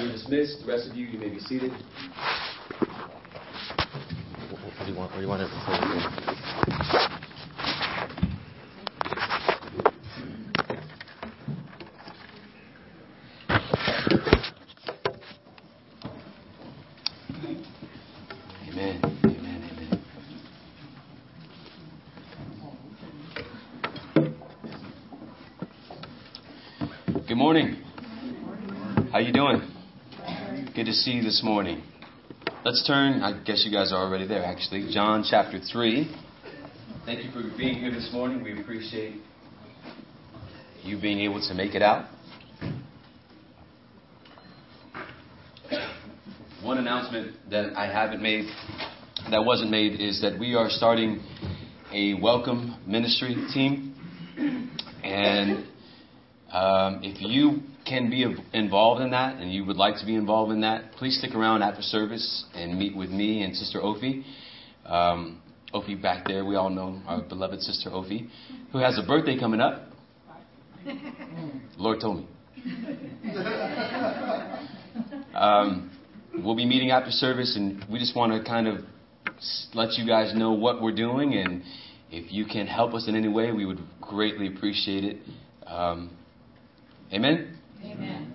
you're dismissed. The rest of you, you may be seated. What do you want? What do you want to say? Amen. Amen. Amen. Good morning. How you doing? Good to see this morning. Let's turn. I guess you guys are already there, actually. John chapter three. Thank you for being here this morning. We appreciate you being able to make it out. One announcement that I haven't made, that wasn't made, is that we are starting a welcome ministry team. And um, if you can be involved in that and you would like to be involved in that, please stick around after service and meet with me and Sister Ophi. Um, Ophi back there, we all know our beloved Sister Ophi, who has a birthday coming up. Lord told me. Um, we'll be meeting after service, and we just want to kind of let you guys know what we're doing, and if you can help us in any way, we would greatly appreciate it. Um, amen. Amen.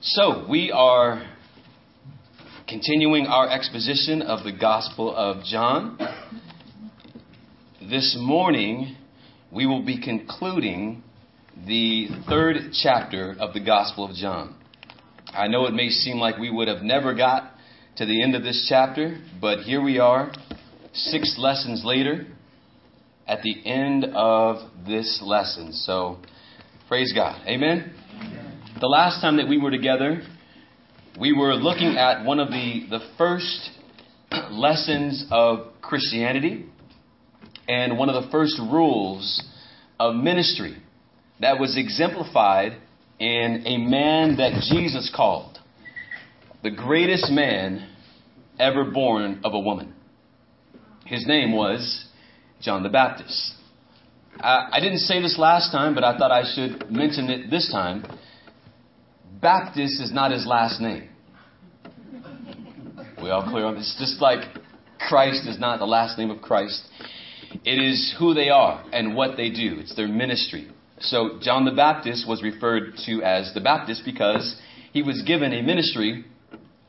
So we are continuing our exposition of the Gospel of John. This morning, we will be concluding the third chapter of the Gospel of John. I know it may seem like we would have never got to the end of this chapter, but here we are, six lessons later, at the end of this lesson. So, praise God. Amen. The last time that we were together, we were looking at one of the, the first lessons of Christianity and one of the first rules of ministry that was exemplified in a man that Jesus called the greatest man ever born of a woman. His name was John the Baptist. I, I didn't say this last time, but I thought I should mention it this time. Baptist is not his last name. We all clear on this? Just like Christ is not the last name of Christ. It is who they are and what they do. It's their ministry. So John the Baptist was referred to as the Baptist because he was given a ministry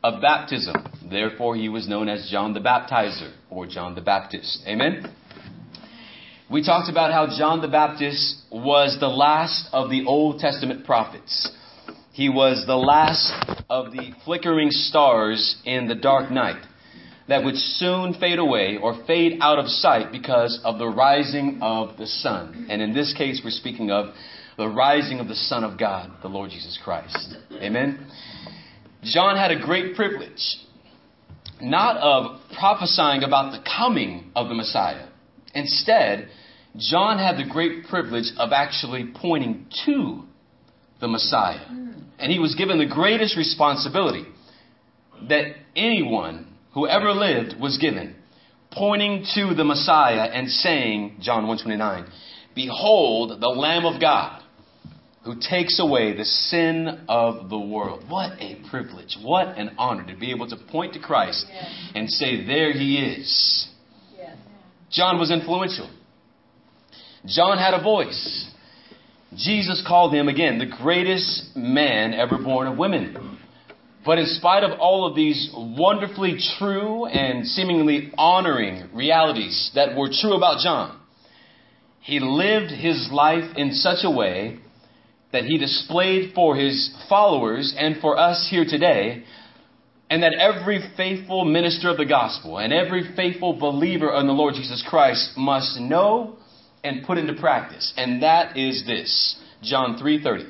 of baptism. Therefore, he was known as John the Baptizer or John the Baptist. Amen? We talked about how John the Baptist was the last of the Old Testament prophets. He was the last of the flickering stars in the dark night that would soon fade away or fade out of sight because of the rising of the sun. And in this case, we're speaking of the rising of the Son of God, the Lord Jesus Christ. Amen. John had a great privilege, not of prophesying about the coming of the Messiah. Instead, John had the great privilege of actually pointing to the Messiah. And he was given the greatest responsibility that anyone who ever lived was given, pointing to the Messiah and saying, John 129, Behold the Lamb of God who takes away the sin of the world. What a privilege, what an honor to be able to point to Christ and say, There he is. John was influential. John had a voice. Jesus called him again the greatest man ever born of women. But in spite of all of these wonderfully true and seemingly honoring realities that were true about John, he lived his life in such a way that he displayed for his followers and for us here today, and that every faithful minister of the gospel and every faithful believer in the Lord Jesus Christ must know and put into practice. And that is this. John 3:30.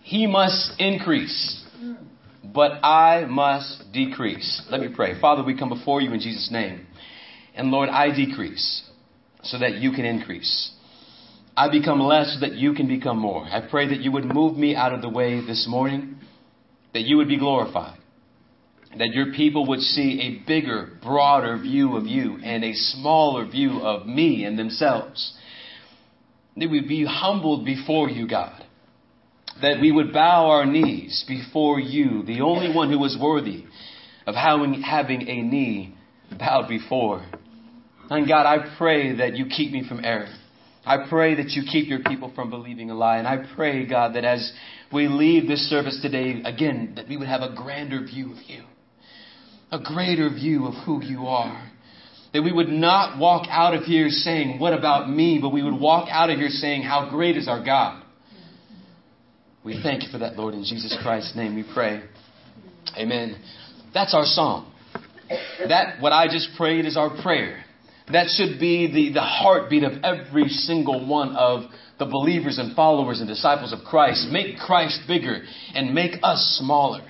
He must increase, but I must decrease. Let me pray. Father, we come before you in Jesus name. And Lord, I decrease so that you can increase. I become less so that you can become more. I pray that you would move me out of the way this morning, that you would be glorified, that your people would see a bigger, broader view of you and a smaller view of me and themselves. They would be humbled before you, God. that we would bow our knees before you, the only one who is worthy of having a knee bowed before. And God, I pray that you keep me from error. I pray that you keep your people from believing a lie. And I pray, God, that as we leave this service today, again, that we would have a grander view of you, a greater view of who you are. That we would not walk out of here saying, What about me? but we would walk out of here saying, How great is our God. We thank you for that, Lord. In Jesus Christ's name we pray. Amen. That's our song. That, what I just prayed, is our prayer. That should be the, the heartbeat of every single one of the believers and followers and disciples of Christ. Make Christ bigger and make us smaller.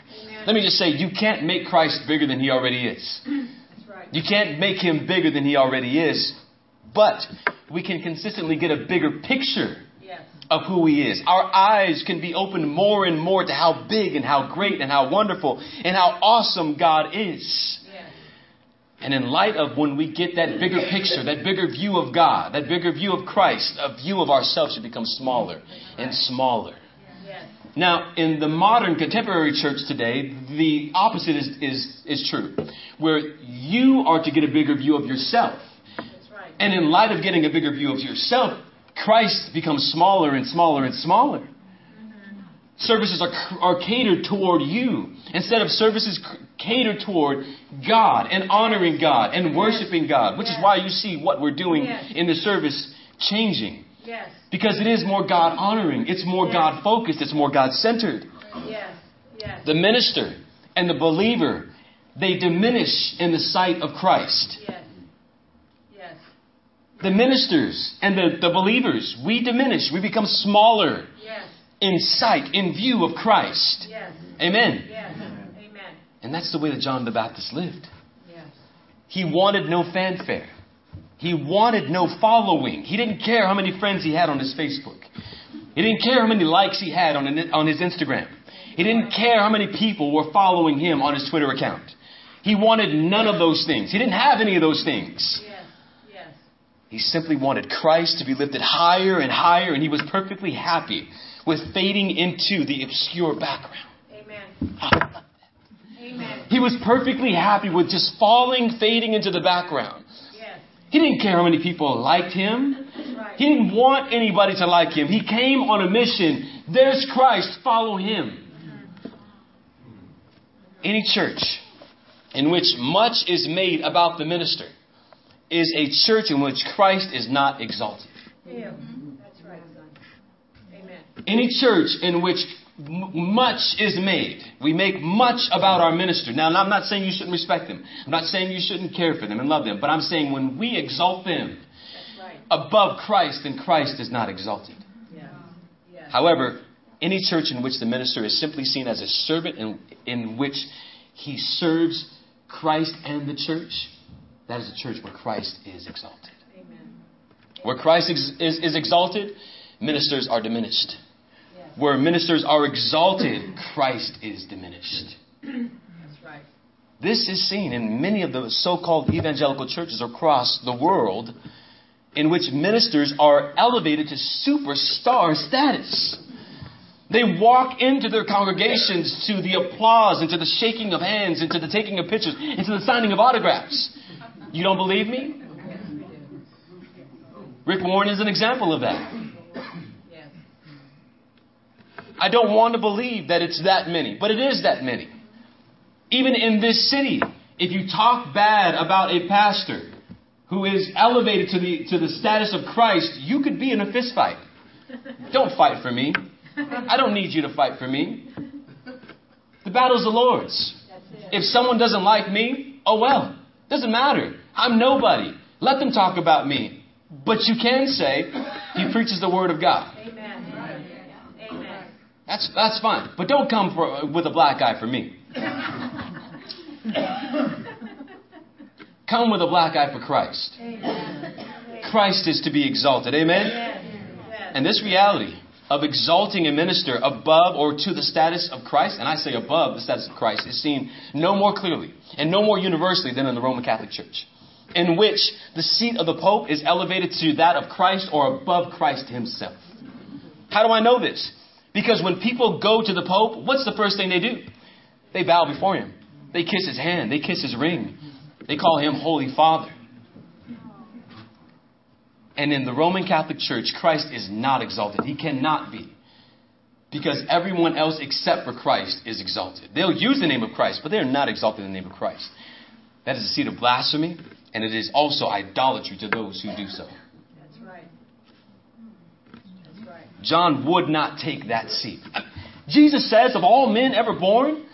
Let me just say, you can't make Christ bigger than he already is. Right. You can't make him bigger than he already is, but we can consistently get a bigger picture of who He is. Our eyes can be opened more and more to how big and how great and how wonderful and how awesome God is. And in light of when we get that bigger picture, that bigger view of God, that bigger view of Christ, a view of ourselves should become smaller and smaller. Now, in the modern contemporary church today, the opposite is, is, is true, where you are to get a bigger view of yourself. And in light of getting a bigger view of yourself, Christ becomes smaller and smaller and smaller. Mm-hmm. Services are, are catered toward you instead of services catered toward God and honoring God and worshiping God, which is why you see what we're doing in the service changing. Because it is more God honoring, it's more God focused, it's more God centered. The minister and the believer, they diminish in the sight of Christ the ministers and the, the believers, we diminish. We become smaller yes. in sight, in view of Christ. Yes. Amen. Yes. Amen. And that's the way that John the Baptist lived. Yes. He wanted no fanfare. He wanted no following. He didn't care how many friends he had on his Facebook. He didn't care how many likes he had on, on his Instagram. He didn't care how many people were following him on his Twitter account. He wanted none of those things. He didn't have any of those things. He simply wanted Christ to be lifted higher and higher, and he was perfectly happy with fading into the obscure background. Amen. Amen. He was perfectly happy with just falling, fading into the background. He didn't care how many people liked him. He didn't want anybody to like him. He came on a mission. There's Christ, follow him. Any church in which much is made about the minister is a church in which Christ is not exalted. Yeah. That's right, son. Amen. Any church in which much is made. We make much about our minister. Now, I'm not saying you shouldn't respect them. I'm not saying you shouldn't care for them and love them. But I'm saying when we exalt them right. above Christ, then Christ is not exalted. Yeah. Yeah. However, any church in which the minister is simply seen as a servant in, in which he serves Christ and the church, that is a church where Christ is exalted. Amen. Where Christ is, is, is exalted, ministers are diminished. Where ministers are exalted, Christ is diminished. That's right. This is seen in many of the so called evangelical churches across the world in which ministers are elevated to superstar status. They walk into their congregations to the applause and to the shaking of hands and to the taking of pictures and to the signing of autographs. You don't believe me? Rick Warren is an example of that. I don't want to believe that it's that many, but it is that many. Even in this city, if you talk bad about a pastor who is elevated to the, to the status of Christ, you could be in a fist fight. Don't fight for me. I don't need you to fight for me. The battle's the Lord's. If someone doesn't like me, oh well. Doesn't matter. I'm nobody. Let them talk about me. But you can say, he preaches the word of God. That's, that's fine. But don't come for, with a black eye for me. come with a black eye for Christ. Amen. Christ is to be exalted. Amen? And this reality of exalting a minister above or to the status of Christ, and I say above the status of Christ, is seen no more clearly and no more universally than in the Roman Catholic Church in which the seat of the Pope is elevated to that of Christ or above Christ himself. How do I know this? Because when people go to the Pope, what's the first thing they do? They bow before him. They kiss his hand. They kiss his ring. They call him Holy Father. And in the Roman Catholic Church, Christ is not exalted. He cannot be. Because everyone else except for Christ is exalted. They'll use the name of Christ, but they're not exalted in the name of Christ. That is a seat of blasphemy, and it is also idolatry to those who do so. That's right. That's right. John would not take that seat. Jesus says, of all men ever born,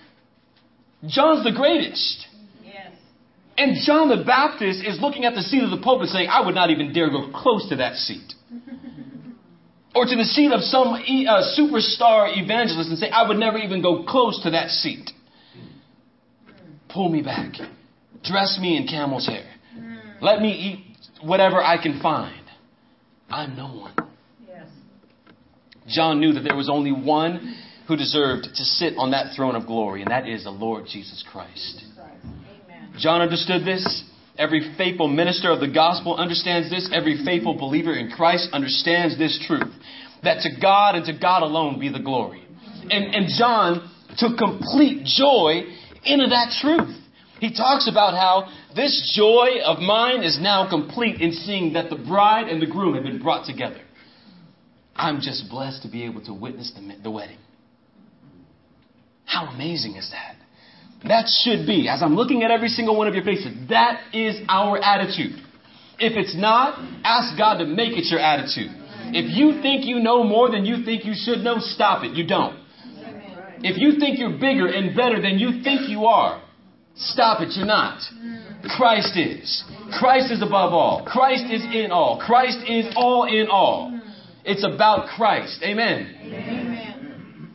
John's the greatest. Yes. And John the Baptist is looking at the seat of the Pope and saying, I would not even dare go close to that seat. or to the seat of some e- uh, superstar evangelist and say, I would never even go close to that seat. Pull me back. Dress me in camel's hair. Let me eat whatever I can find. I'm no one. John knew that there was only one who deserved to sit on that throne of glory, and that is the Lord Jesus Christ. Christ. John understood this. Every faithful minister of the gospel understands this. Every faithful believer in Christ understands this truth that to God and to God alone be the glory. And, and John took complete joy into that truth. He talks about how this joy of mine is now complete in seeing that the bride and the groom have been brought together. I'm just blessed to be able to witness the, the wedding. How amazing is that? That should be, as I'm looking at every single one of your faces, that is our attitude. If it's not, ask God to make it your attitude. If you think you know more than you think you should know, stop it. You don't. If you think you're bigger and better than you think you are, stop it. You're not. Christ is. Christ is above all. Christ is in all. Christ is all in all. It's about Christ. Amen. Amen.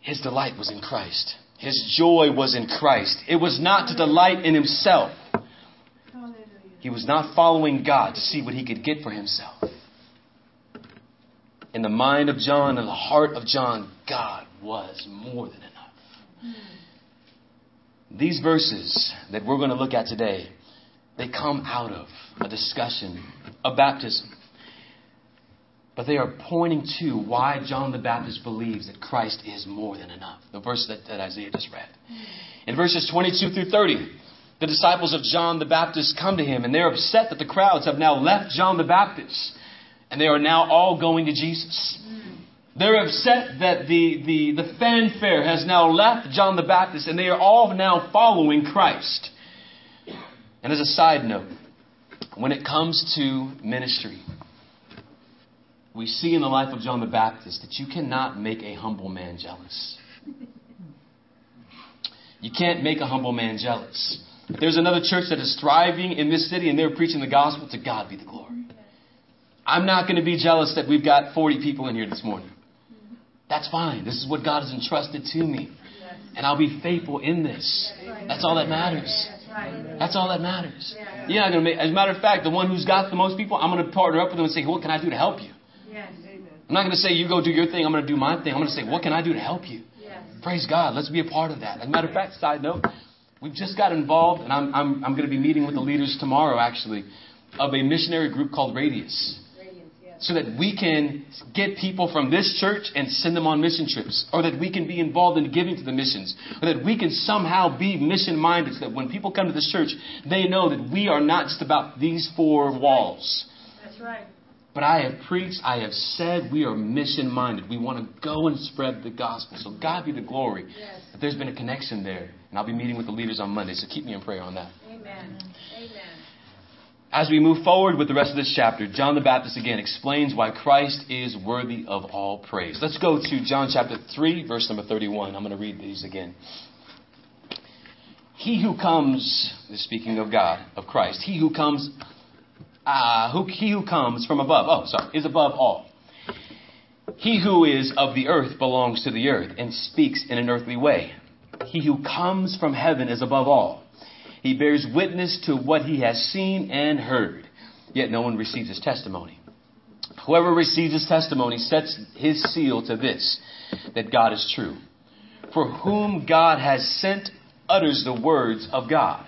His delight was in Christ. His joy was in Christ. It was not to delight in himself. He was not following God to see what he could get for himself. In the mind of John and the heart of John, God was more than enough. Hmm. These verses that we're going to look at today, they come out of a discussion of baptism. But they are pointing to why John the Baptist believes that Christ is more than enough. The verse that, that Isaiah just read. In verses 22 through 30, the disciples of John the Baptist come to him and they're upset that the crowds have now left John the Baptist and they are now all going to Jesus. They're upset that the, the, the fanfare has now left John the Baptist and they are all now following Christ. And as a side note, when it comes to ministry, we see in the life of John the Baptist that you cannot make a humble man jealous. You can't make a humble man jealous. There's another church that is thriving in this city and they're preaching the gospel, to God be the glory. I'm not going to be jealous that we've got 40 people in here this morning. That's fine. This is what God has entrusted to me. And I'll be faithful in this. That's all that matters. That's. All that matters. You're not going to make, as a matter of fact, the one who's got the most people, I'm going to partner up with them and say, what can I do to help you? Yes. I'm not going to say, you go do your thing, I'm going to do my thing. I'm going to say, what can I do to help you? Yes. Praise God. Let's be a part of that. As a matter of fact, side note, we've just got involved, and I'm, I'm, I'm going to be meeting with the leaders tomorrow, actually, of a missionary group called Radius. Radiance. Yes. So that we can get people from this church and send them on mission trips, or that we can be involved in giving to the missions, or that we can somehow be mission minded so that when people come to this church, they know that we are not just about these four walls. That's right. But I have preached, I have said we are mission minded. We want to go and spread the gospel. So God be the glory Yes. that there's been a connection there. And I'll be meeting with the leaders on Monday, so keep me in prayer on that. Amen. Amen. As we move forward with the rest of this chapter, John the Baptist again explains why Christ is worthy of all praise. Let's go to John chapter 3, verse number 31. I'm going to read these again. He who comes, is speaking of God, of Christ, he who comes, uh, who, he who comes from above, oh, sorry, is above all. He who is of the earth belongs to the earth and speaks in an earthly way. He who comes from heaven is above all. He bears witness to what he has seen and heard, yet no one receives his testimony. Whoever receives his testimony sets his seal to this, that God is true. For whom God has sent utters the words of God,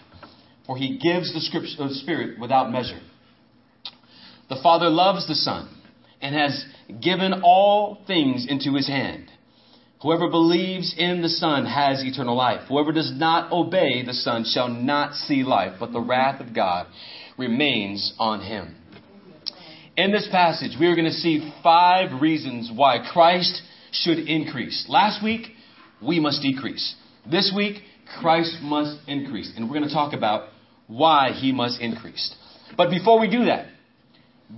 for he gives the the Spirit without measure. The Father loves the Son and has given all things into his hand. Whoever believes in the Son has eternal life. Whoever does not obey the Son shall not see life, but the wrath of God remains on him. In this passage, we are going to see five reasons why Christ should increase. Last week, we must decrease. This week, Christ must increase. And we're going to talk about why he must increase. But before we do that,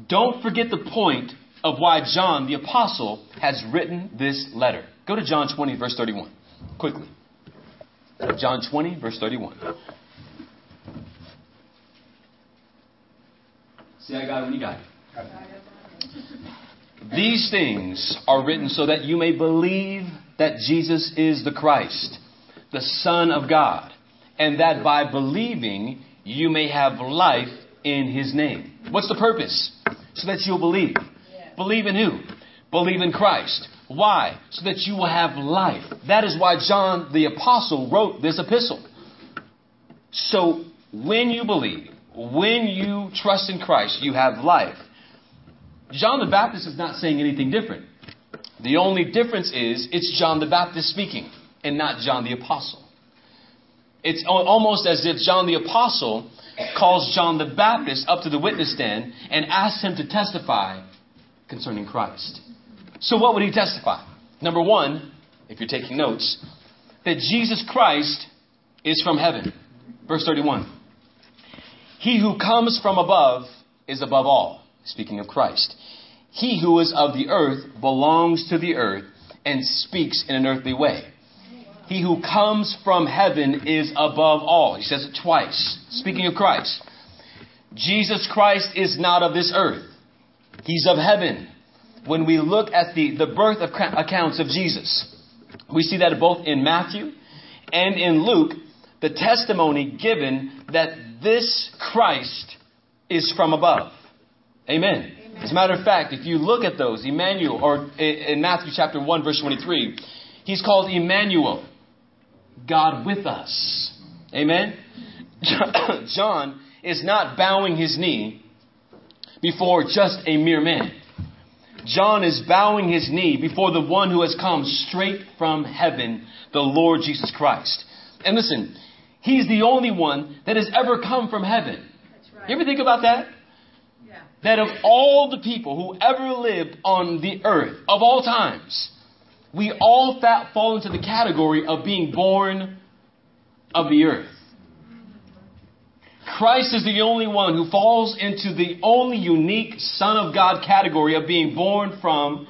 don't forget the point of why John the Apostle has written this letter. Go to John 20, verse 31. Quickly. John 20, verse 31. See, I got it when you got it. These things are written so that you may believe that Jesus is the Christ, the Son of God, and that by believing you may have life in his name. What's the purpose? So that you'll believe. Believe in who? Believe in Christ. Why? So that you will have life. That is why John the Apostle wrote this epistle. So when you believe, when you trust in Christ, you have life. John the Baptist is not saying anything different. The only difference is it's John the Baptist speaking and not John the Apostle. It's almost as if John the Apostle calls John the Baptist up to the witness stand and asks him to testify concerning Christ. So, what would he testify? Number one, if you're taking notes, that Jesus Christ is from heaven. Verse 31. He who comes from above is above all. Speaking of Christ. He who is of the earth belongs to the earth and speaks in an earthly way. He who comes from heaven is above all. He says it twice. Speaking of Christ. Jesus Christ is not of this earth. He's of heaven. When we look at the, the birth accounts of Jesus, we see that both in Matthew and in Luke, the testimony given that this Christ is from above. Amen. Amen. As a matter of fact, if you look at those, Emmanuel, or in Matthew chapter 1, verse 23, he's called Emmanuel, God with us. Amen. John is not bowing his knee before just a mere man. John is bowing his knee before the one who has come straight from heaven, the Lord Jesus Christ. And listen, he's the only one that has ever come from heaven. Right. You ever think about that? Yeah. That of all the people who ever lived on the earth, of all times, we all fall into the category of being born of the earth. Christ is the only one who falls into the only unique Son of God category of being born from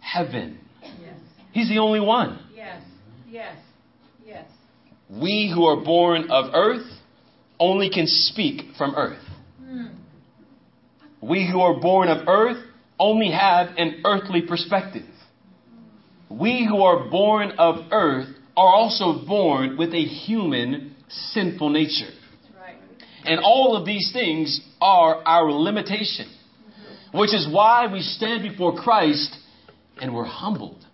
heaven. Yes. He's the only one. Yes, yes, yes. We who are born of earth only can speak from earth. Hmm. We who are born of earth only have an earthly perspective. We who are born of earth are also born with a human sinful nature. And all of these things are our limitation, which is why we stand before Christ and we're humbled.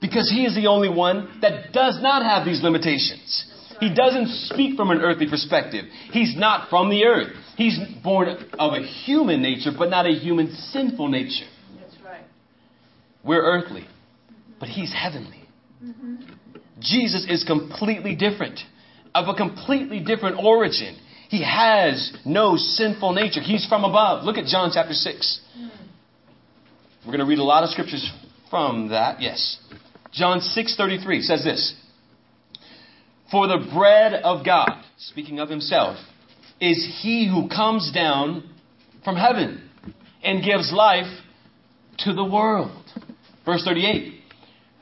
Because He is the only one that does not have these limitations. He doesn't speak from an earthly perspective. He's not from the earth. He's born of a human nature, but not a human sinful nature. That's right. We're earthly, but He's heavenly. Mm-hmm. Jesus is completely different, of a completely different origin. He has no sinful nature. He's from above. Look at John chapter 6. We're going to read a lot of scriptures from that. Yes. John 6:33 says this. For the bread of God, speaking of himself, is he who comes down from heaven and gives life to the world. Verse 38.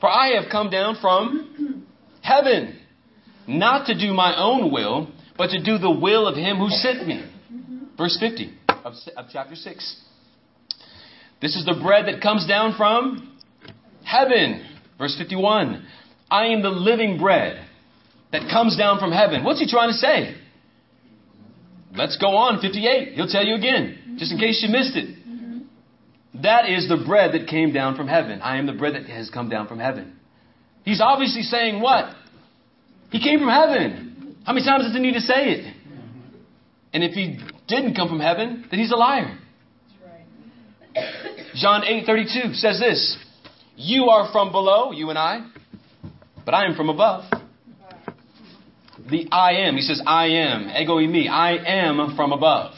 For I have come down from heaven, not to do my own will, but to do the will of him who sent me. Verse 50 of, of chapter 6. This is the bread that comes down from heaven. Verse 51. I am the living bread that comes down from heaven. What's he trying to say? Let's go on. 58. He'll tell you again, just in case you missed it. That is the bread that came down from heaven. I am the bread that has come down from heaven. He's obviously saying what? He came from heaven. How many times does he need to say it? And if he didn't come from heaven, then he's a liar. John 8:32 says this, "You are from below, you and I, but I am from above." The I am, he says, I am, ego eimi, I am from above.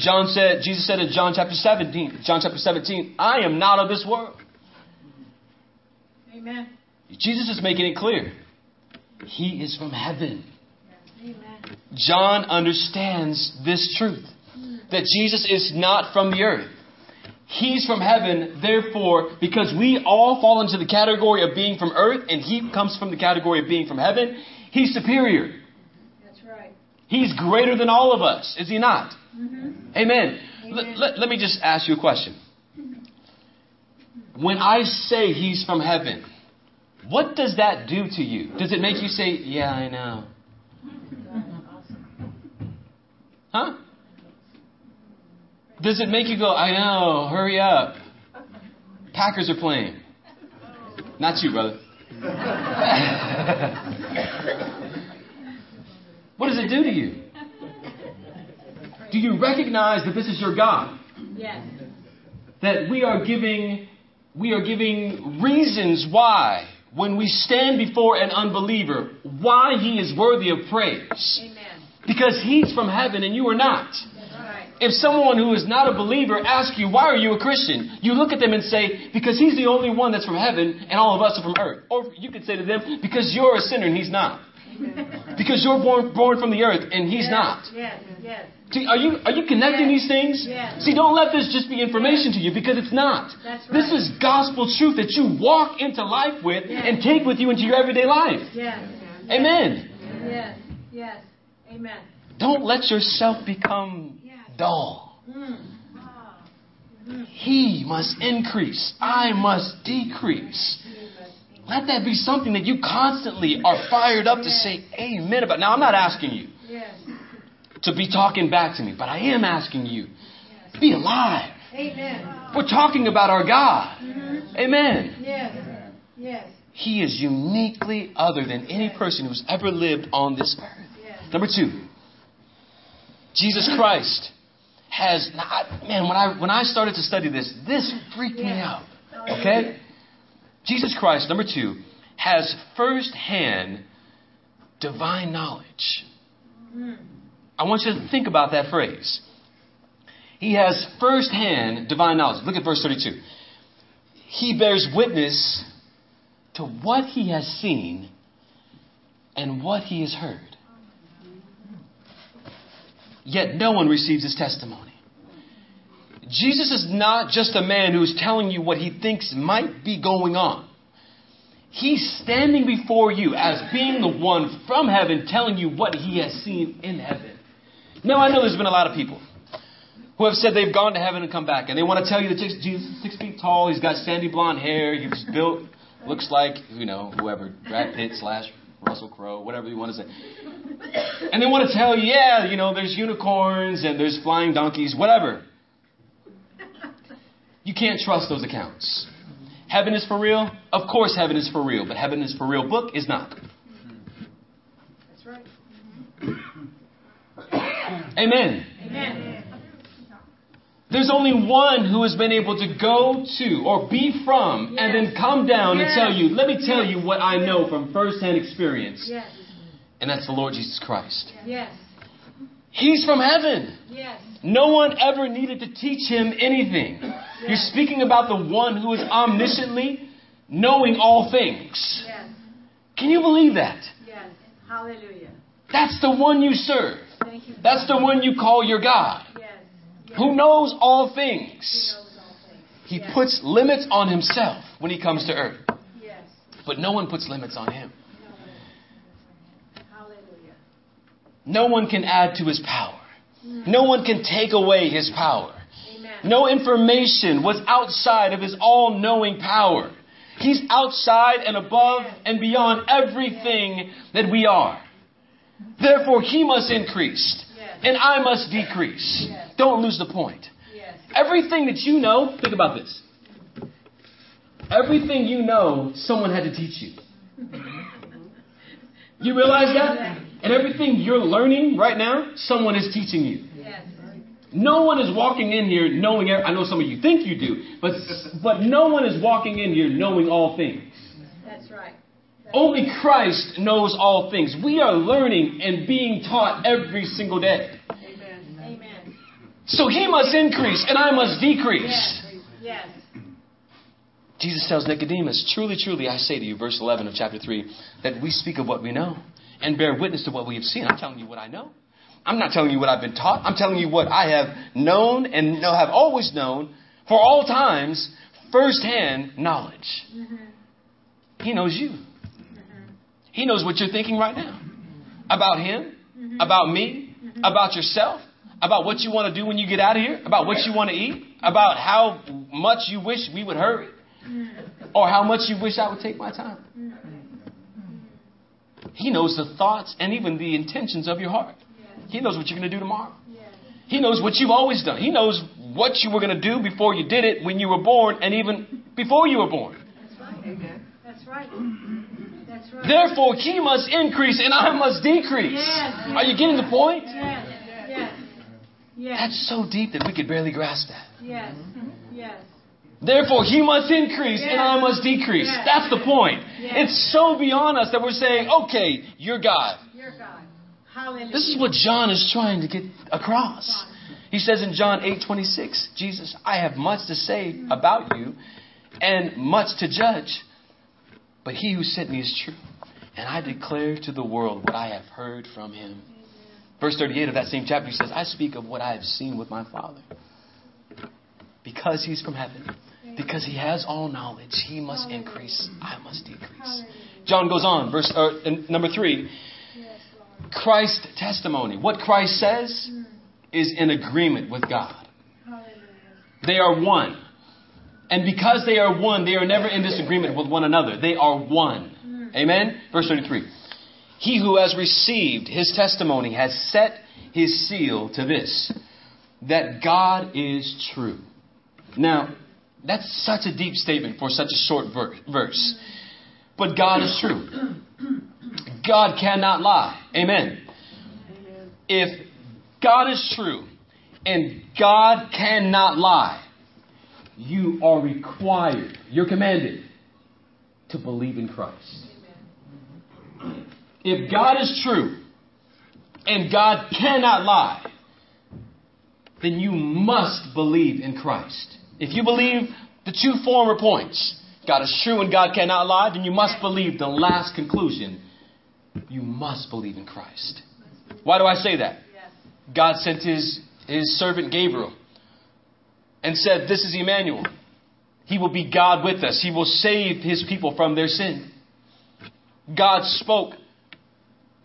John said, Jesus said in John chapter 17, John chapter 17, I am not of this world. Amen. Jesus is making it clear. He is from heaven. Amen. John understands this truth that Jesus is not from the earth. He's from heaven, therefore, because we all fall into the category of being from earth and he comes from the category of being from heaven, he's superior. That's right. He's greater than all of us, is he not? Mm-hmm. Amen. Amen. Let, let- let me just ask you a question. When I say he's from heaven, what does that do to you? Does it make you say, Yeah, I know? Huh? Does it make you go, I know, hurry up? Packers are playing. Not you, brother. what does it do to you? Do you recognize that this is your God? Yes. That we are giving we are giving reasons why when we stand before an unbeliever why he is worthy of praise. Amen. Because he's from heaven and you are not. Right. If someone who is not a believer asks you, why are you a Christian? You look at them and say, because he's the only one that's from heaven and all of us are from earth. Or you could say to them, because you're a sinner and he's not. Because you're born, born from the earth and he's yes. not. Yes. Yes. See, are you, are you connecting Yes. these things? Yes. See, don't let this just be information to you because it's not. That's This is gospel truth that you walk into life with Yes. and take with you into your everyday life. Yes. Amen. Yes. Yes. Amen. Don't let yourself become Yes. dull. Mm. He must increase. I must decrease. Let that be something that you constantly are fired up to say amen about. Now, I'm not asking you Yes. to be talking back to me, but I am asking you to be alive. Amen. We're talking about our God. Mhm. Amen. Yes. Yes. He is uniquely other than any person who's ever lived on this earth. Yes. Number two, Jesus Christ has not, man. When I when I started to study this, this freaked me out. Okay, Jesus Christ, number two, has firsthand divine knowledge. I want you to think about that phrase. He has firsthand divine knowledge. Look at verse 32. He bears witness to what he has seen and what he has heard. Yet no one receives his testimony. Jesus is not just a man who's telling you what he thinks might be going on. He's standing before you as being the one from heaven telling you what he has seen in heaven. Now, I know there's been a lot of people who have said they've gone to heaven and come back, and they want to tell you that Jesus is six feet tall, he's got sandy blonde hair, he's built, looks like, you know, whoever, Brad Pitt slash Russell Crowe, whatever you want to say. And they want to tell you, yeah, you know, there's unicorns and there's flying donkeys, whatever. You can't trust those accounts. Heaven is for real? Of course, heaven is for real, but heaven is for real book is not. That's right. Amen. Amen. There's only one who has been able to go to or be from and then come down and tell you, let me tell Yes. you what I know from firsthand experience. Yes. And that's the Lord Jesus Christ. Yes. He's from heaven. Yes. No one ever needed to teach him anything. You're speaking about the one who is omnisciently knowing all things. Yes. Can you believe that? Yes. Hallelujah. That's the one you serve. Thank you. That's the one you call your God, Yes. yes. who knows all He things. knows all things. He Yes. puts limits on himself when he comes to earth, Yes. but no one puts limits on him. Hallelujah. No one can add to his power. No one can take away his power. No information was outside of his all knowing power. He's outside and above and beyond everything that we are. Therefore, he must increase and I must decrease. Don't lose the point. Everything that you know, think about this. Everything you know, someone had to teach you. You realize that? And everything you're learning right now, someone is teaching you. Yes. No one is walking in here knowing. I know some of you think you do, but but no one is walking in here knowing all things. That's right. Only Christ knows all things. We are learning and being taught every single day. Amen. So he must increase and I must decrease. Yes. Yes. Jesus tells Nicodemus, Truly, truly, I say to you, verse 11 of chapter 3, that we speak of what we know and bear witness to what we have seen. I'm telling you what I know. I'm not telling you what I've been taught. I'm telling you what I have known and know, have always known for all times, firsthand knowledge. Mm-hmm. He knows you. Mm-hmm. He knows what you're thinking right now about Him, mm-hmm. about me, about yourself, about what you want to do when you get out of here, about what you want to eat, about how much you wish we would hurry, or how much you wish I would take my time. He knows the thoughts and even the intentions of your heart. He knows what you're going to do tomorrow. He knows what you've always done. He knows what you were going to do before you did it when you were born and even before you were born. That's right. That's right. That's right. Therefore, he must increase and I must decrease. Yes. Are you getting the point? Yes. Yes. Yes. That's so deep that we could barely grasp that. Yes. Yes. Therefore, he must increase and I must decrease. That's the point. It's so beyond us that we're saying, okay, you're God. Your God. Hallelujah. This is what John is trying to get across. He says in John 8:26, Jesus, I have much to say mm-hmm. about you and much to judge, but he who sent me is true, and I declare to the world what I have heard from him. Verse 38 of that same chapter, he says, I speak of what I have seen with my Father. Because he's from heaven, because he has all knowledge, he must increase, I must decrease. John goes on, verse uh, number three. Christ's testimony. What Christ says is in agreement with God. They are one. And because they are one, they are never in disagreement with one another. They are one. Amen? Verse 33. He who has received his testimony has set his seal to this that God is true. Now, that's such a deep statement for such a short ver- verse. But God is true. God cannot lie. Amen. If God is true and God cannot lie, you are required, you're commanded to believe in Christ. If God is true and God cannot lie, then you must believe in Christ. If you believe the two former points, God is true and God cannot lie, then you must believe the last conclusion. You must believe in Christ. Why do I say that? God sent his, his servant Gabriel and said, This is Emmanuel. He will be God with us. He will save his people from their sin. God spoke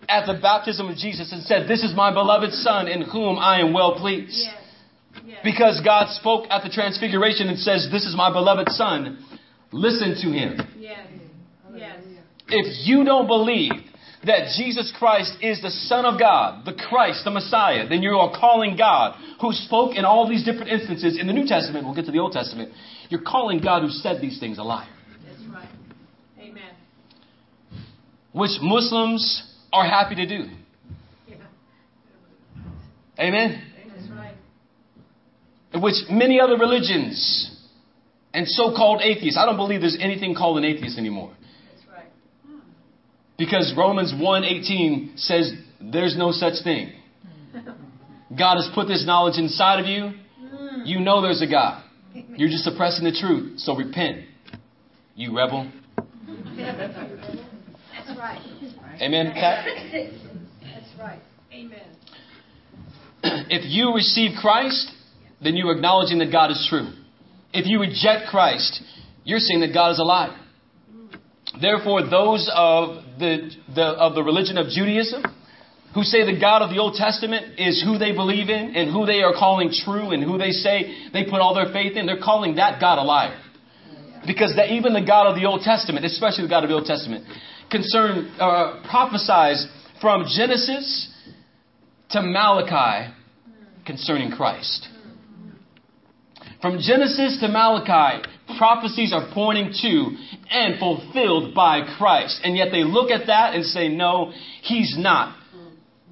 at the baptism of Jesus and said, This is my beloved Son in whom I am well pleased. Yes. Because God spoke at the transfiguration and says, This is my beloved Son. Listen to him. Yes. Yes. If you don't believe that Jesus Christ is the Son of God, the Christ, the Messiah, then you are calling God, who spoke in all these different instances in the New Testament, we'll get to the Old Testament, you're calling God who said these things a liar. That's right. Amen. Which Muslims are happy to do. Yeah. Amen? Right. Which many other religions and so called atheists, I don't believe there's anything called an atheist anymore. That's right. Because Romans 1:18 says there's no such thing. God has put this knowledge inside of you. You know there's a God. You're just suppressing the truth. So repent. You rebel. That's right. Amen. Pat? That's right. Amen. If you receive Christ, then you're acknowledging that God is true. If you reject Christ, you're saying that God is a liar. Therefore, those of the, the, of the religion of Judaism who say the God of the Old Testament is who they believe in and who they are calling true and who they say they put all their faith in, they're calling that God a liar. Because that even the God of the Old Testament, especially the God of the Old Testament, concern uh, prophesies from Genesis to Malachi concerning Christ. From Genesis to Malachi, prophecies are pointing to and fulfilled by Christ. And yet they look at that and say, no, he's not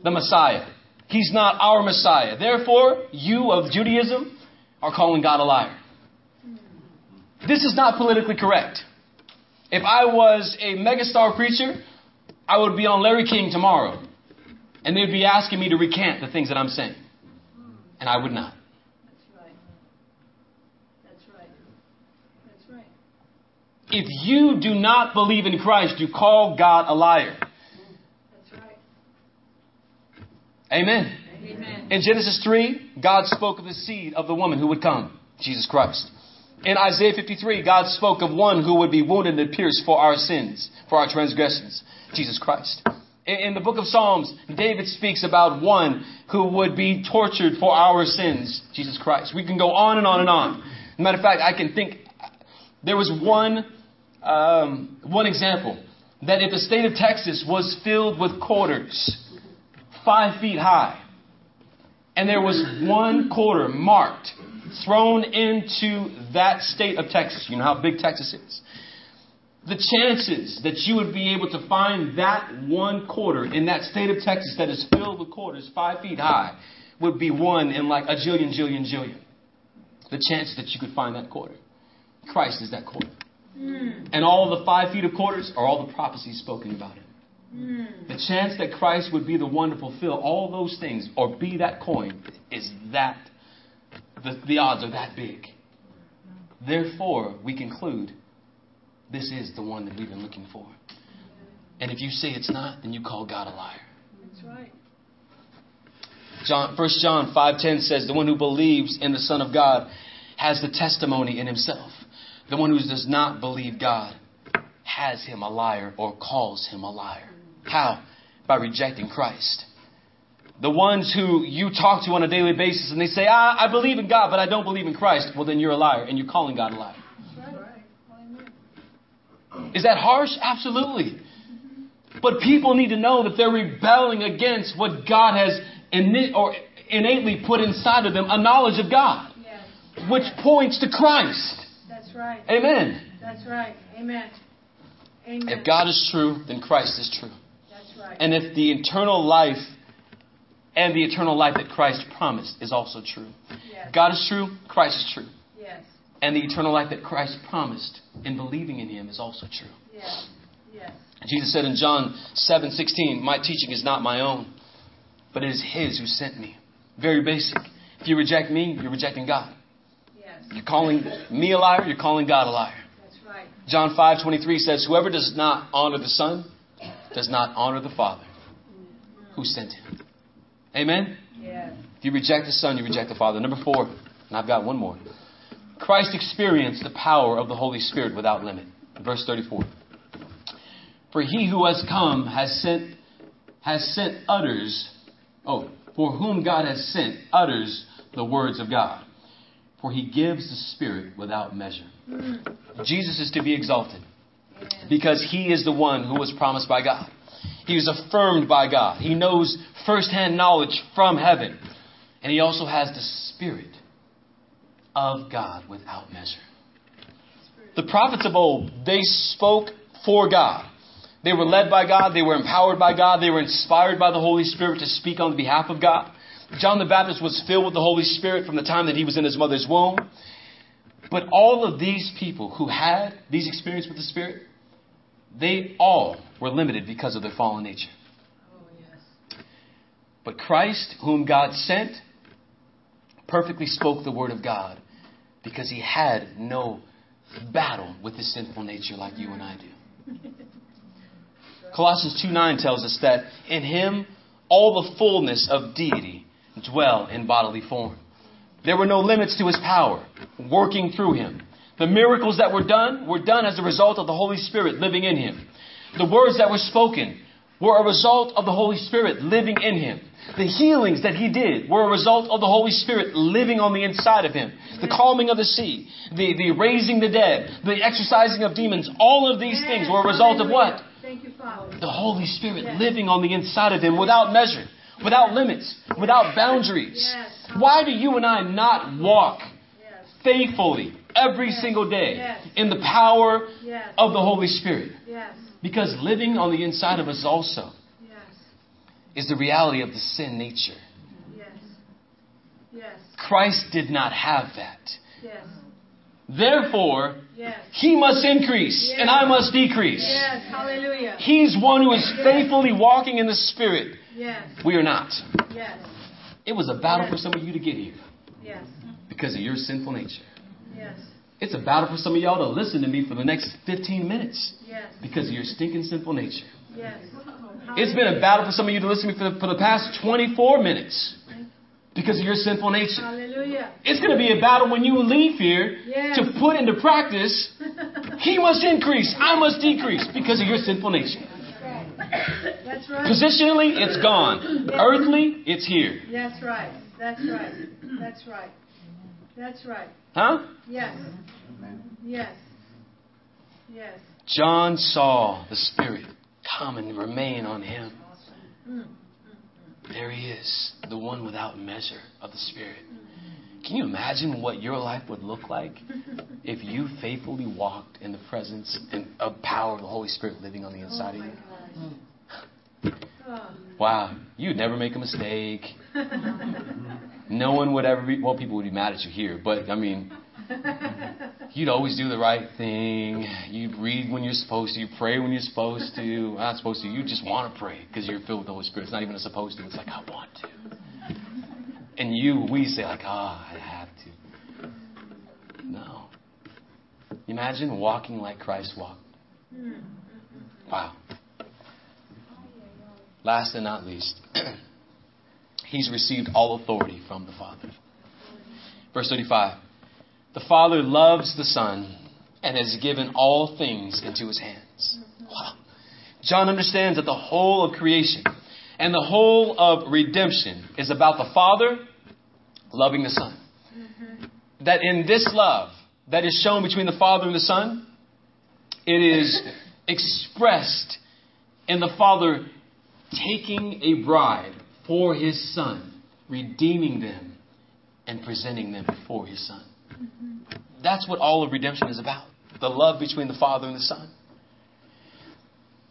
the Messiah. He's not our Messiah. Therefore, you of Judaism are calling God a liar. This is not politically correct. If I was a megastar preacher, I would be on Larry King tomorrow. And they'd be asking me to recant the things that I'm saying. And I would not. That's right. That's right. That's right. If you do not believe in Christ, you call God a liar. Amen. Amen. In Genesis 3, God spoke of the seed of the woman who would come, Jesus Christ. In Isaiah 53, God spoke of one who would be wounded and pierced for our sins, for our transgressions, Jesus Christ. In, in the book of Psalms, David speaks about one who would be tortured for our sins, Jesus Christ. We can go on and on and on. Matter of fact, I can think there was one um, one example that if the state of Texas was filled with quarters five feet high, and there was one quarter marked thrown into that state of Texas, you know how big Texas is. The chances that you would be able to find that one quarter in that state of Texas that is filled with quarters five feet high would be one in like a jillion, jillion, jillion. The chances that you could find that quarter. Christ is that quarter. Hmm. And all the five feet of quarters are all the prophecies spoken about him. Hmm. The chance that Christ would be the one to fulfill all those things or be that coin is that, the, the odds are that big. Therefore, we conclude this is the one that we've been looking for. And if you say it's not, then you call God a liar. That's right. John, 1 John 5.10 says, The one who believes in the Son of God has the testimony in himself. The one who does not believe God has him a liar or calls him a liar. How? By rejecting Christ. The ones who you talk to on a daily basis and they say, ah, I believe in God, but I don't believe in Christ. Well, then you're a liar and you're calling God a liar. That's right. Amen. Is that harsh? Absolutely. But people need to know that they're rebelling against what God has or innately put inside of them a knowledge of God, Yes. which points to Christ. That's right. Amen. That's right. Amen. Amen. If God is true, then Christ is true. That's right. And if the eternal life and the eternal life that Christ promised is also true. yes. God is true, Christ is true. Yes. And the eternal life that Christ promised in believing in him is also true. Yes. Yes. Jesus said in John 7:16, "My teaching is not my own, but it is his who sent me." Very basic. If you reject me, you're rejecting God. You're calling me a liar, you're calling God a liar. That's right. John 5:23 says, "Whoever does not honor the Son does not honor the Father who sent him." Amen. Yes. If you reject the Son, you reject the Father. Number 4, and I've got one more. Christ experienced the power of the Holy Spirit without limit. Verse 34. For he who has come has sent has sent utters oh, for whom God has sent utters the words of God. For he gives the Spirit without measure. Jesus is to be exalted because he is the one who was promised by God. He was affirmed by God. He knows firsthand knowledge from heaven. And he also has the Spirit of God without measure. The prophets of old, they spoke for God. They were led by God. They were empowered by God. They were inspired by the Holy Spirit to speak on behalf of God. John the Baptist was filled with the Holy Spirit from the time that he was in his mother's womb. But all of these people who had these experiences with the Spirit, they all were limited because of their fallen nature. But Christ, whom God sent, perfectly spoke the word of God because he had no battle with his sinful nature like you and I do. Colossians 2 9 tells us that in him all the fullness of deity dwell in bodily form. There were no limits to his power working through him. The miracles that were done were done as a result of the Holy Spirit living in him. The words that were spoken were a result of the Holy Spirit living in him. The healings that he did were a result of the Holy Spirit living on the inside of him. The calming of the sea, the, the raising the dead, the exorcising of demons, all of these things were a result of what? Thank you, Father. The Holy Spirit Yes. living on the inside of him without measure, without limits, without boundaries. Why do you and I not walk faithfully every single day in the power of the Holy Spirit? Because living on the inside of us also is the reality of the sin nature. Christ did not have that. Yes. Therefore, Yes. he must increase and I must decrease. Yes. Hallelujah. He's one who is faithfully walking in the Spirit. Yes. We are not. Yes. It was a battle for some of you to get here Yes. because of your sinful nature. Yes. It's a battle for some of y'all to listen to me for the next 15 minutes Yes. because of your stinking sinful nature. Yes. It's been a battle for some of you to listen to me for the, for the past 24 minutes because of your sinful nature. Hallelujah. It's going to be a battle when you leave here Yes. to put into practice. He must increase, I must decrease because of your sinful nature. That's right. Positionally, it's gone. Earthly, it's here. That's right. That's right. That's right. That's right. Huh? Yes. Yes. Yes. John saw the Spirit come and remain on him. There he is, the one without measure of the Spirit. Can you imagine what your life would look like if you faithfully walked in the presence and of power of the Holy Spirit living on the inside oh of you? Oh Oh. Wow, you'd never make a mistake. No one would ever be, well, people would be mad at you here, but I mean, you'd always do the right thing. You'd read when you're supposed to. You pray when you're supposed to. Not supposed to. You just want to pray because you're filled with the Holy Spirit. It's not even a supposed to. It's like, I want to. And you, we say, like, ah, I have to. No. Imagine walking like Christ walked. Wow. Last and not least, he's received all authority from the Father. Verse 35 The Father loves the Son and has given all things into his hands. Wow. John understands that the whole of creation and the whole of redemption is about the Father loving the Son. Mm-hmm. That in this love that is shown between the Father and the Son, it is expressed in the Father taking a bride for his Son, redeeming them, and presenting them before his Son. Mm-hmm. That's what all of redemption is about the love between the Father and the Son.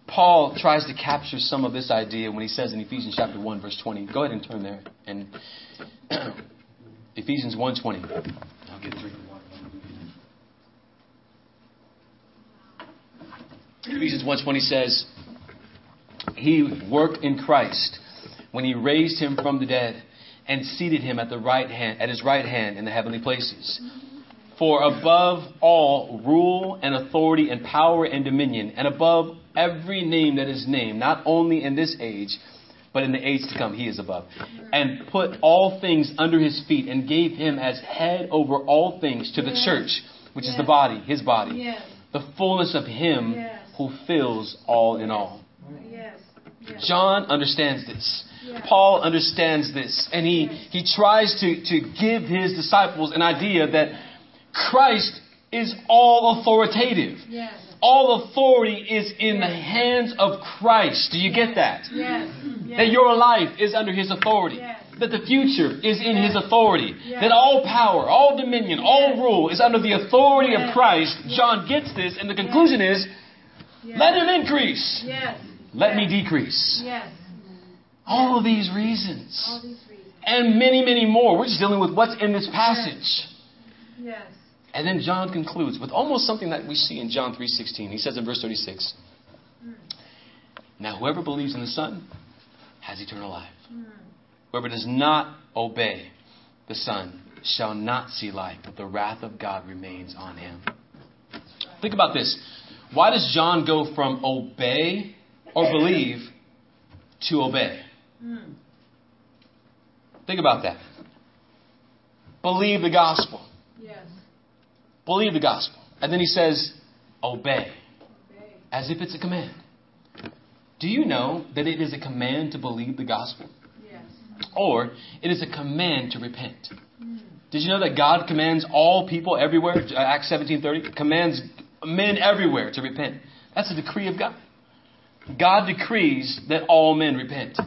Paul tries to capture some of this idea when he says in Ephesians chapter 1 verse 20. Go ahead and turn there. And Ephesians 1:20. I'll get through. Ephesians 1:20 says, "He worked in Christ when he raised him from the dead and seated him at the right hand at his right hand in the heavenly places." For above all rule and authority and power and dominion, and above every name that is named, not only in this age, but in the age to come, he is above. And put all things under his feet, and gave him as head over all things to the Yes. church, which is the body, his body, Yes. the fullness of him Yes. who fills all in all. Yes. Yes. John understands this. Yeah. Paul understands this. And he, he tries to, to give his disciples an idea that Christ is all authoritative. Yes. All authority is in the hands of Christ. Do you get that? Yes. Yes. That your life is under his authority. Yes. That the future is in his authority. Yes. That all power, all dominion, all rule is under the authority of Yes. Christ. John gets this, and the conclusion is Yes. let him increase, Yes. let me decrease. Yes. All of these reasons. All these reasons. And many, many more. We're just dealing with what's in this passage. Yes. And then John concludes with almost something that we see in John 3:16. He says in verse 36, hmm. "Now whoever believes in the Son has eternal life. Hmm. Whoever does not obey the Son shall not see life, but the wrath of God remains on him." Think about this. Why does John go from obey or believe to obey? Think about that. Believe the gospel. Yes. Believe the gospel. And then he says, obey, Obey. as if it's a command. Do you know that it is a command to believe the gospel? Yes. Or it is a command to repent? Did you know that God commands all people everywhere? Acts 17:30 commands men everywhere to repent. That's a decree of God. God decrees that all men repent.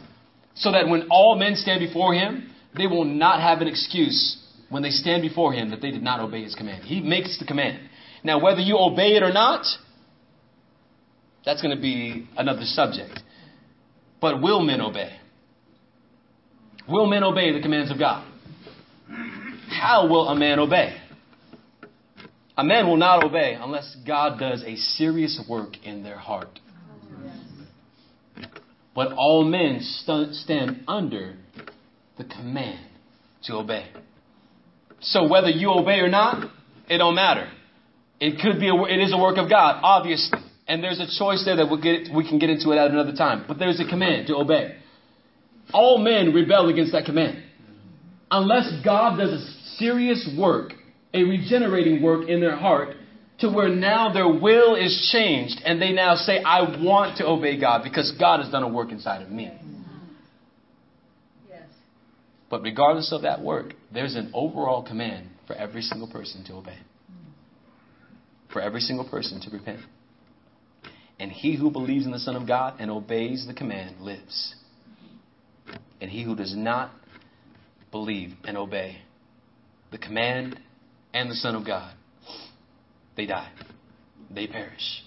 So that when all men stand before him, they will not have an excuse when they stand before him that they did not obey his command. He makes the command. Now, whether you obey it or not, that's going to be another subject. But will men obey? Will men obey the commands of God? how will a man obey? A man will not obey unless God does a serious work in their heart. But all men st- stand under the command to obey. So whether you obey or not, it don't matter. It could be a, it is a work of God, obviously. And there's a choice there that we'll get, we can get into it at another time. But there's a command to obey. All men rebel against that command. Unless God does a serious work, a regenerating work in their heart, to where now their will is changed and they now say, I want to obey God because God has done a work inside of me. Yes. But regardless of that work, there's an overall command for every single person to obey, for every single person to repent. And he who believes in the Son of God and obeys the command lives. And he who does not believe and obey the command and the Son of God, they die. They perish.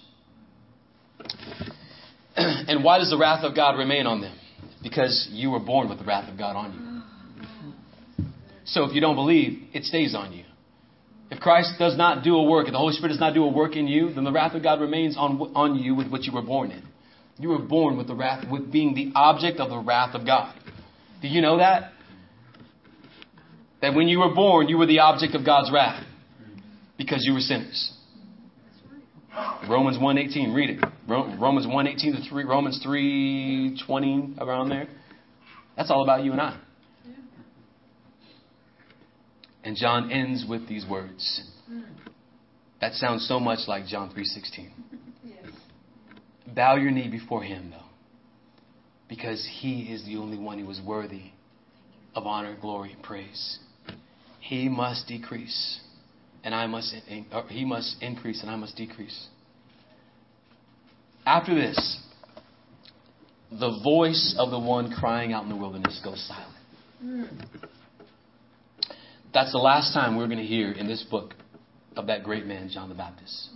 and why does the wrath of God remain on them? Because you were born with the wrath of God on you. So if you don't believe, it stays on you. If Christ does not do a work, if the Holy Spirit does not do a work in you, then the wrath of God remains on, on you with what you were born in. You were born with the wrath, with being the object of the wrath of God. Do you know that? That when you were born, you were the object of God's wrath because you were sinners. Romans 1:18, read it. Romans 1:18 to 3, Romans 3:20 around there. That's all about you and I. Hmm. And John ends with these words. Hmm. That sounds so much like John 3:16. Yes. Bow your knee before him though, because he is the only one who is worthy of honor, glory, and praise. He must decrease, and I must he must increase, and I must decrease. After this, the voice of the one crying out in the wilderness goes silent. That's the last time we're going to hear in this book of that great man, John the Baptist.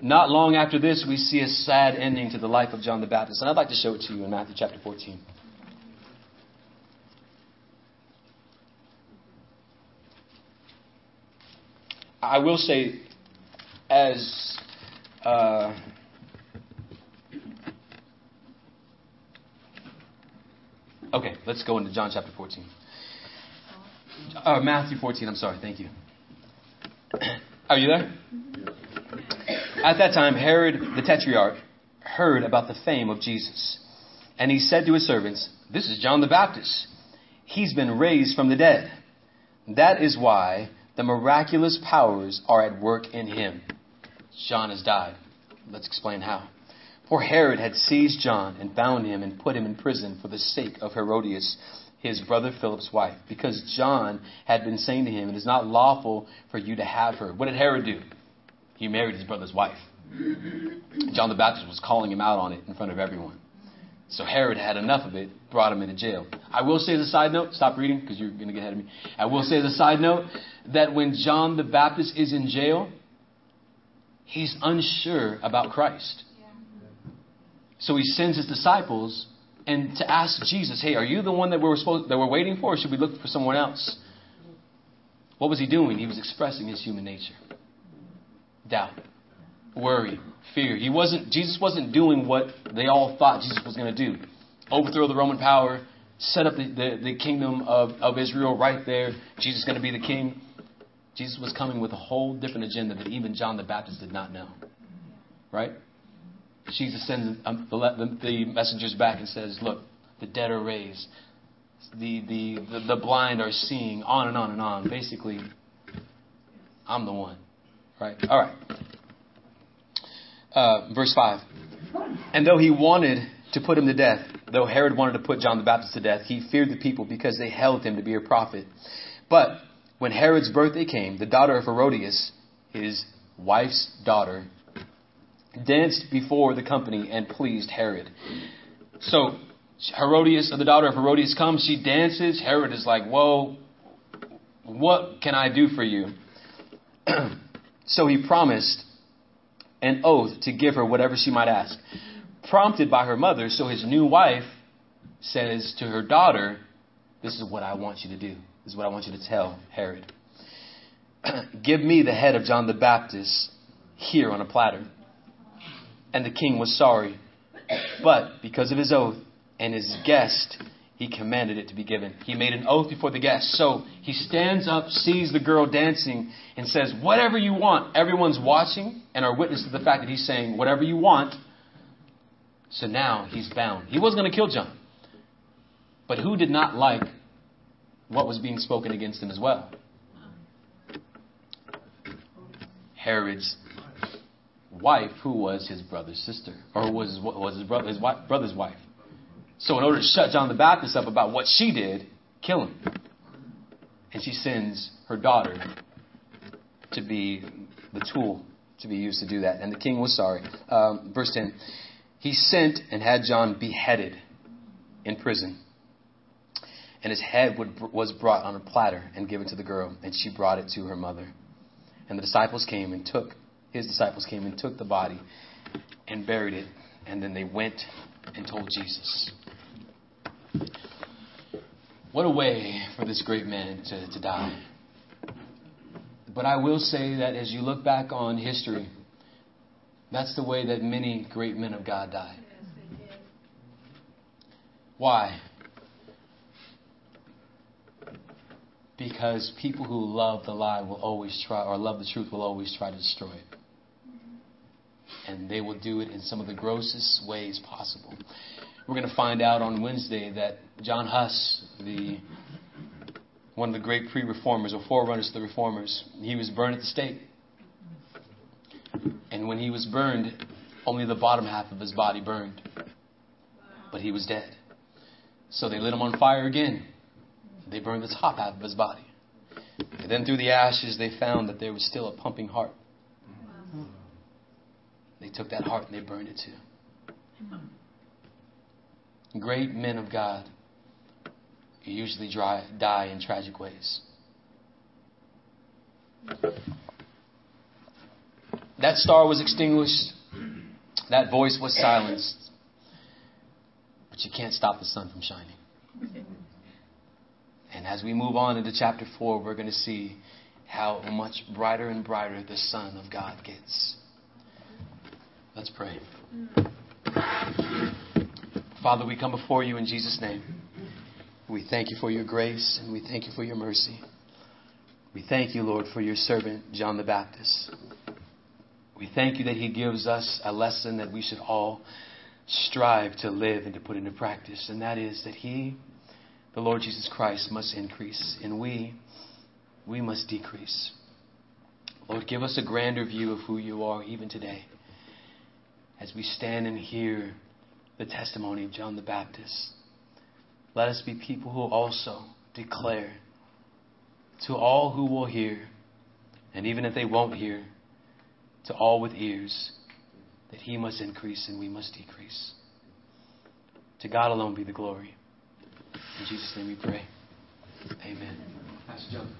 Not long after this, we see a sad ending to the life of John the Baptist. And I'd like to show it to you in Matthew chapter 14. I will say, as uh, okay, let's go into John chapter 14. Uh, Matthew 14, I'm sorry, thank you. Are you there? At that time, Herod the Tetrarch heard about the fame of Jesus. And he said to his servants, This is John the Baptist. He's been raised from the dead. That is why the miraculous powers are at work in him. John has died. Let's explain how. For Herod had seized John and bound him and put him in prison for the sake of Herodias, his brother Philip's wife, because John had been saying to him, It is not lawful for you to have her. What did Herod do? He married his brother's wife. John the Baptist was calling him out on it in front of everyone. So Herod had enough of it, brought him into jail. I will say as a side note, stop reading because you're going to get ahead of me. I will say as a side note that when John the Baptist is in jail, he's unsure about Christ. So he sends his disciples and to ask Jesus, "Hey, are you the one that we're supposed that we're waiting for, or should we look for someone else?" What was he doing? He was expressing his human nature. Doubt, worry, fear. He wasn't Jesus wasn't doing what they all thought Jesus was going to do. Overthrow the Roman power, set up the, the, the kingdom of, of Israel right there. Jesus is going to be the king. Jesus was coming with a whole different agenda that even John the Baptist did not know. Right? Jesus sends um, the, messengers back and says, Look, the dead are raised, the, the, the, the blind are seeing, on and on and on. Basically, I'm the one. Right? All right. Uh, verse 5. And though he wanted to put him to death, though Herod wanted to put John the Baptist to death, he feared the people because they held him to be a prophet. But when Herod's birthday came, the daughter of Herodias, his wife's daughter, danced before the company and pleased Herod. So Herodias, the daughter of Herodias, comes. She dances. Herod is like, "Whoa, what can I do for you?" so he promised an oath to give her whatever she might ask. Prompted by her mother, so his new wife says to her daughter, "This is what I want you to do. Is what I want you to tell Herod. Give me the head of John the Baptist here on a platter. And the king was sorry. But because of his oath and his guest, he commanded it to be given. He made an oath before the guest. So he stands up, sees the girl dancing, and says, Whatever you want. Everyone's watching and are witness to the fact that he's saying, Whatever you want. So now he's bound. He was going to kill John. But who did not like what was being spoken against him as well? Herod's wife, who was his brother's sister, or was was his brother his wife, brother's wife. So in order to shut John the Baptist up about what she did, kill him. And she sends her daughter to be the tool to be used to do that. And the king was sorry. Um, verse 10 He sent and had John beheaded in prison. And his head would, was brought on a platter and given to the girl, and she brought it to her mother. And the disciples came and took, his disciples came and took the body and buried it. And then they went and told Jesus. What a way for this great man to, to die. But I will say that as you look back on history, that's the way that many great men of God died. Why? Because people who love the lie will always try, or love the truth will always try to destroy it. And they will do it in some of the grossest ways possible. We're going to find out on Wednesday that John Huss, the one of the great pre-reformers or forerunners to the reformers, he was burned at the stake. And when he was burned, only the bottom half of his body burned. But he was dead. So they lit him on fire again. They burned the top half of his body. And then through the ashes, they found that there was still a pumping heart. They took that heart and they burned it too. Great men of God usually dry, die in tragic ways. That star was extinguished. That voice was silenced. But you can't stop the sun from shining. And as we move on into chapter 4, we're going to see how much brighter and brighter the Son of God gets. Let's pray. Father, we come before you in Jesus' name. We thank you for your grace and we thank you for your mercy. We thank you, Lord, for your servant, John the Baptist. We thank you that he gives us a lesson that we should all strive to live and to put into practice, and that is that he, the Lord Jesus Christ, must increase, and we, we must decrease. Lord, give us a grander view of who you are even today as we stand and hear the testimony of John the Baptist. Let us be people who also declare to all who will hear, and even if they won't hear, to all with ears, that he must increase and we must decrease. To God alone be the glory. In Jesus' name we pray. Amen. Pastor John.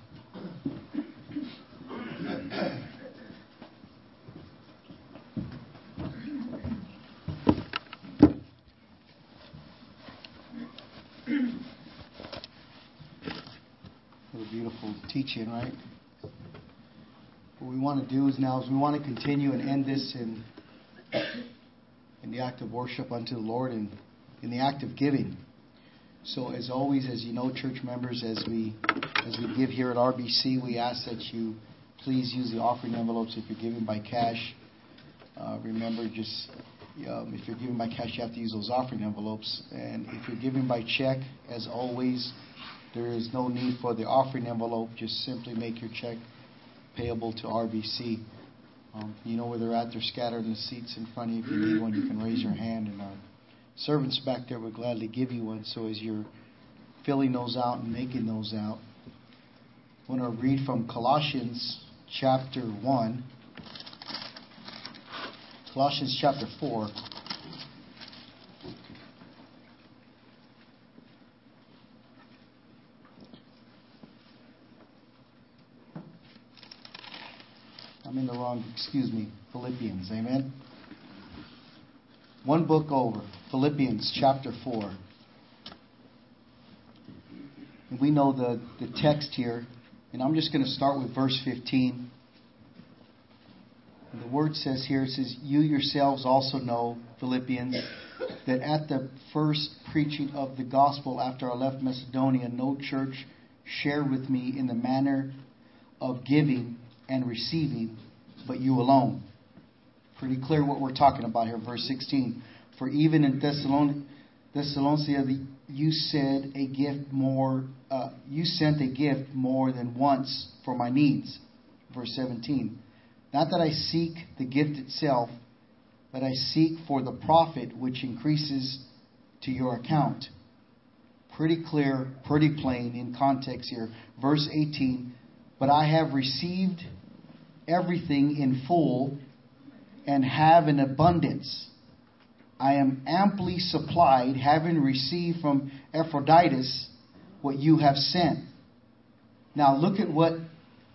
What a beautiful teaching, right? What we want to do is now is we want to continue and end this in in the act of worship unto the Lord and in the act of giving. So as always, as you know, church members, as we as we give here at RBC, we ask that you please use the offering envelopes if you're giving by cash. Uh, remember, just um, if you're giving by cash, you have to use those offering envelopes. And if you're giving by check, as always, there is no need for the offering envelope. Just simply make your check payable to RBC. Um, you know where they're at. They're scattered in the seats in front of you. If you need one, you can raise your hand, and our servants back there would gladly give you one. So as you're filling those out and making those out, I want to read from Colossians chapter 1. Colossians chapter 4. I'm in the wrong, excuse me, Philippians, amen? One book over, Philippians chapter 4. And we know the, the text here. And I'm just going to start with verse 15. And the word says here, it says, You yourselves also know, Philippians, that at the first preaching of the gospel after I left Macedonia, no church shared with me in the manner of giving and receiving, but you alone. Pretty clear what we're talking about here, verse 16. For even in Thessalon- Thessalonica, you said a gift more. Uh, you sent a gift more than once for my needs. Verse 17. Not that I seek the gift itself, but I seek for the profit which increases to your account. Pretty clear, pretty plain in context here. Verse 18. But I have received everything in full and have an abundance. I am amply supplied, having received from Epaphroditus what you have sent. Now look at what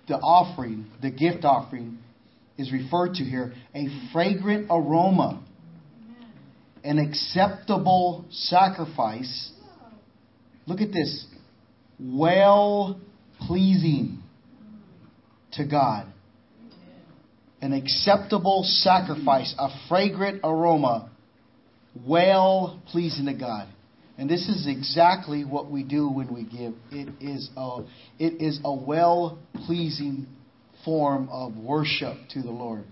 the offering, the gift offering, is referred to here a fragrant aroma, an acceptable sacrifice. Look at this well pleasing to God. An acceptable sacrifice, a fragrant aroma, well pleasing to God. And this is exactly what we do when we give. It is a, it is a well pleasing form of worship to the Lord.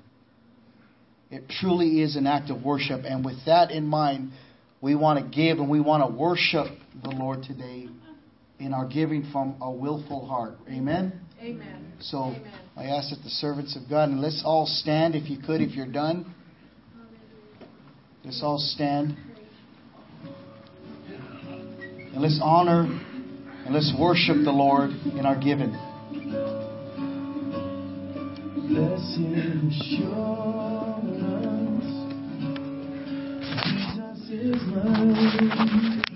It truly is an act of worship. And with that in mind, we want to give and we want to worship the Lord today in our giving from a willful heart. Amen? Amen. So Amen. I ask that the servants of God, and let's all stand if you could, if you're done. Let's all stand. And let's honor and let's worship the Lord in our giving. Blessed assurance, Jesus is mine.